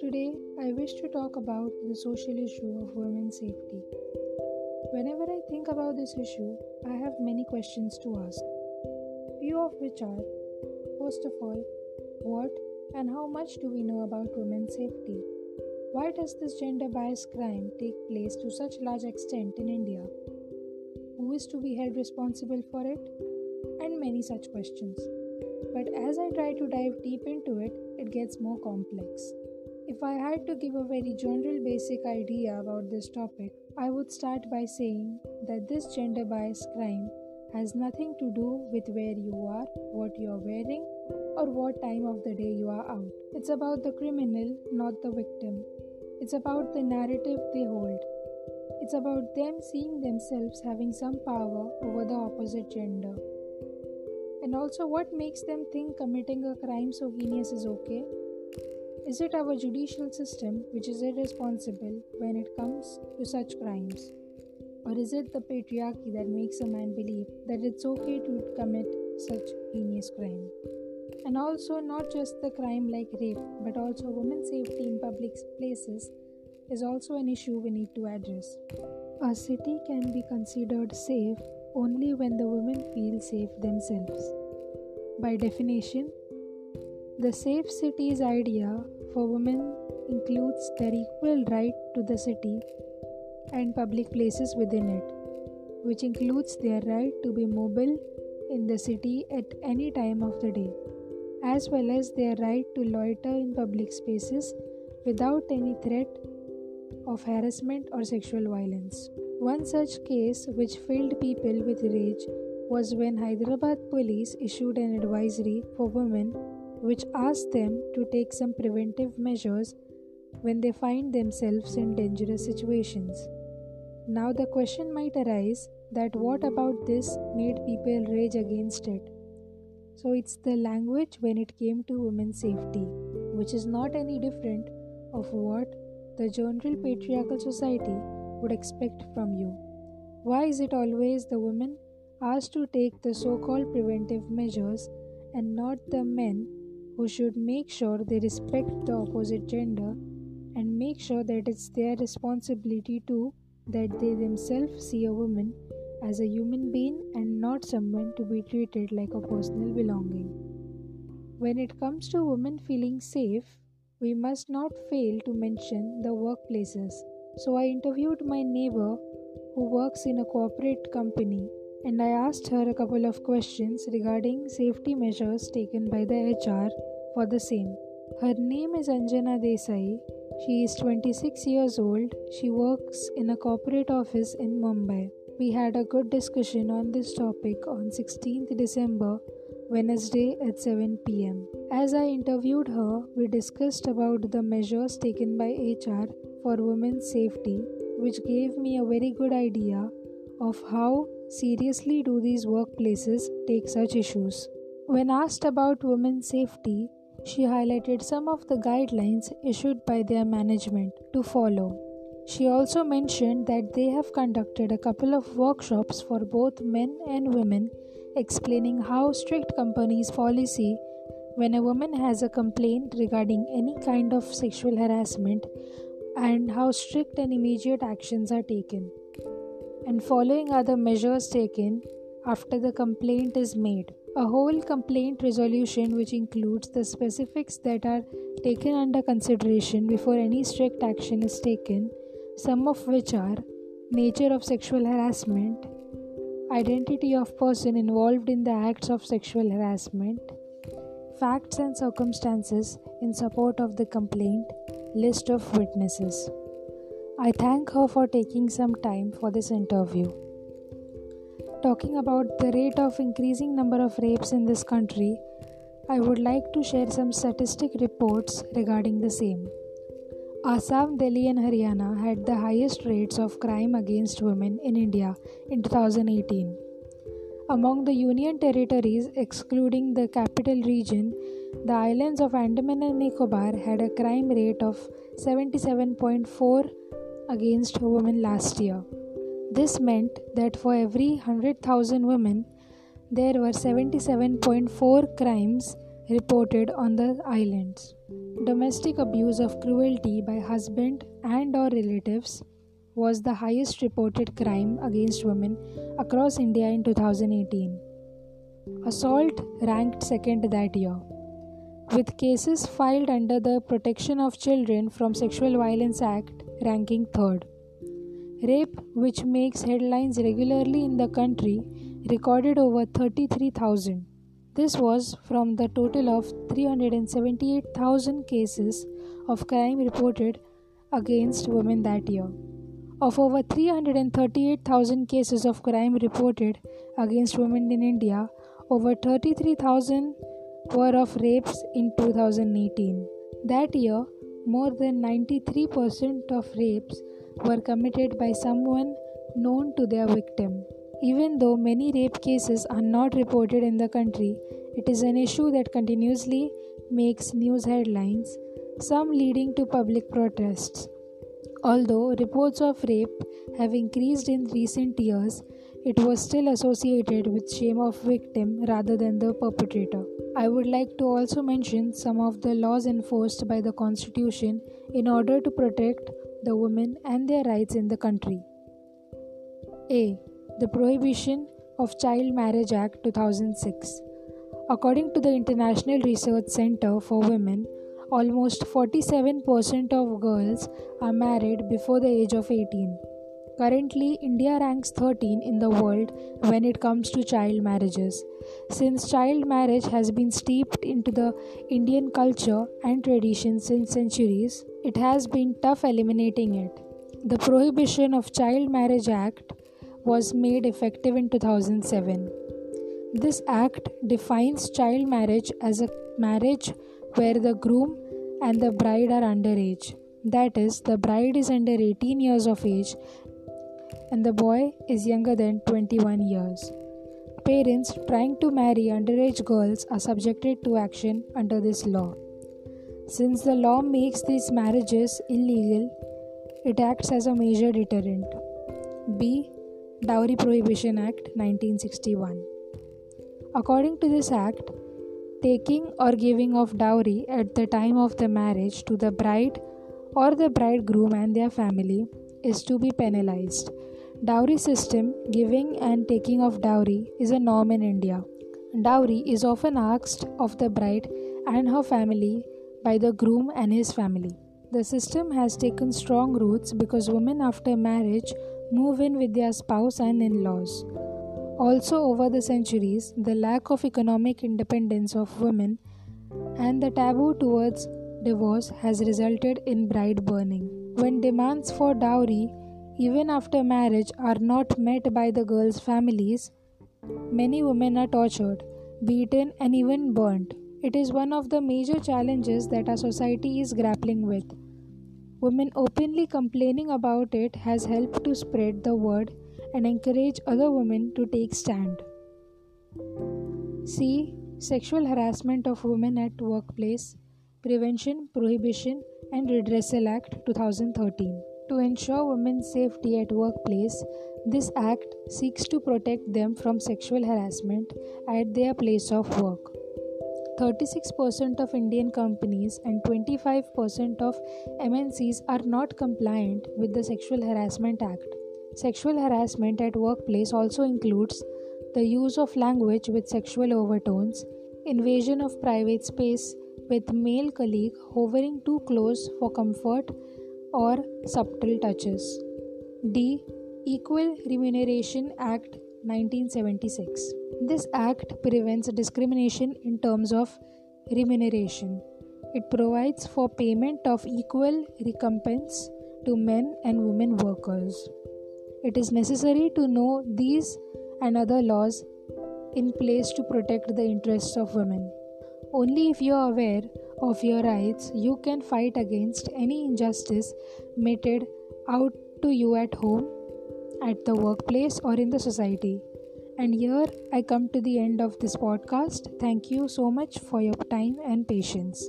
Today, I wish to talk about the social issue of women's safety. Whenever I think about this issue, I have many questions to ask. Few of which are first of all, what and how much do we know about women's safety? Why does this gender bias crime take place to such large extent in India? Is to be held responsible for it? And many such questions. But as I try to dive deep into it, it gets more complex. If I had to give a very general basic idea about this topic, I would start by saying that this gender bias crime has nothing to do with where you are, what you are wearing, or what time of the day you are out. It's about the criminal, not the victim. It's about the narrative they hold. It's about them seeing themselves having some power over the opposite gender. And also, what makes them think committing a crime so heinous is okay? Is it our judicial system which is irresponsible when it comes to such crimes? Or is it the patriarchy that makes a man believe that it's okay to commit such heinous crime? And also, not just the crime like rape, but also women's safety in public places is also an issue we need to address. A city can be considered safe only when the women feel safe themselves. By definition, the safe cities idea for women includes their equal right to the city and public places within it, which includes their right to be mobile in the city at any time of the day, as well as their right to loiter in public spaces without any threat of harassment or sexual violence. One such case which filled people with rage was when Hyderabad police issued an advisory for women which asked them to take some preventive measures when they find themselves in dangerous situations. Now, the question might arise that what about this made people rage against it? So, it's the language when it came to women's safety, which is not any different of what the general patriarchal society would expect from you. Why is it always the women asked to take the so called preventive measures and not the men who should make sure they respect the opposite gender and make sure that it's their responsibility too that they themselves see a woman as a human being and not someone to be treated like a personal belonging. When it comes to women feeling safe, we must not fail to mention the workplaces. So I interviewed my neighbor who works in a corporate company and I asked her a couple of questions regarding safety measures taken by the HR for the same. Her name is Anjana Desai. She is 26 years old. She works in a corporate office in Mumbai. We had a good discussion on this topic on 16th December, Wednesday at 7 pm. As I interviewed her, we discussed about the measures taken by HR for women's safety, which gave me a very good idea of how seriously do these workplaces take such issues. When asked about women's safety, she highlighted some of the guidelines issued by their management to follow. She also mentioned that they have conducted a couple of workshops for both men and women explaining how strict companies policy when a woman has a complaint regarding any kind of sexual harassment and how strict and immediate actions are taken and following other measures taken after the complaint is made. A whole complaint resolution, which includes the specifics that are taken under consideration before any strict action is taken, some of which are nature of sexual harassment, identity of person involved in the acts of sexual harassment, facts and circumstances in support of the complaint, list of witnesses. I thank her for taking some time for this interview. Talking about the rate of increasing number of rapes in this country, I would like to share some statistic reports regarding the same. Assam, Delhi, and Haryana had the highest rates of crime against women in India in 2018. Among the union territories, excluding the capital region, the islands of Andaman and Nicobar had a crime rate of 77.4 against women last year. This meant that for every 100,000 women, there were 77.4 crimes reported on the islands. Domestic abuse of cruelty by husband and or relatives was the highest reported crime against women across India in 2018. Assault ranked second that year, with cases filed under the Protection of Children from Sexual Violence Act ranking third. Rape, which makes headlines regularly in the country, recorded over 33,000. This was from the total of 378,000 cases of crime reported against women that year. Of over 338,000 cases of crime reported against women in India, over 33,000 were of rapes in 2018. That year, more than 93% of rapes were committed by someone known to their victim. Even though many rape cases are not reported in the country, it is an issue that continuously makes news headlines, some leading to public protests. Although reports of rape have increased in recent years, it was still associated with shame of victim rather than the perpetrator. I would like to also mention some of the laws enforced by the constitution in order to protect the women and their rights in the country. A. The Prohibition of Child Marriage Act 2006. According to the International Research Center for Women, almost 47% of girls are married before the age of 18. Currently, India ranks 13 in the world when it comes to child marriages. Since child marriage has been steeped into the Indian culture and tradition since centuries, it has been tough eliminating it. The Prohibition of Child Marriage Act was made effective in 2007. This act defines child marriage as a marriage where the groom and the bride are underage. That is, the bride is under 18 years of age and the boy is younger than 21 years. Parents trying to marry underage girls are subjected to action under this law. Since the law makes these marriages illegal, it acts as a major deterrent. B. Dowry Prohibition Act 1961. According to this act, taking or giving of dowry at the time of the marriage to the bride or the bridegroom and their family is to be penalized. Dowry system, giving and taking of dowry, is a norm in India. Dowry is often asked of the bride and her family by the groom and his family. The system has taken strong roots because women after marriage move in with their spouse and in laws. Also, over the centuries, the lack of economic independence of women and the taboo towards divorce has resulted in bride burning. When demands for dowry even after marriage are not met by the girls' families, many women are tortured, beaten, and even burnt. It is one of the major challenges that our society is grappling with. Women openly complaining about it has helped to spread the word and encourage other women to take stand. See Sexual Harassment of Women at Workplace Prevention, Prohibition and Redressal Act 2013. To ensure women's safety at workplace, this act seeks to protect them from sexual harassment at their place of work. 36% of Indian companies and 25% of MNCs are not compliant with the Sexual Harassment Act. Sexual harassment at workplace also includes the use of language with sexual overtones, invasion of private space with male colleague hovering too close for comfort or subtle touches. D. Equal Remuneration Act 1976. This act prevents discrimination in terms of remuneration. It provides for payment of equal recompense to men and women workers. It is necessary to know these and other laws in place to protect the interests of women. Only if you are aware of your rights, you can fight against any injustice meted out to you at home, at the workplace, or in the society. And here I come to the end of this podcast. Thank you so much for your time and patience.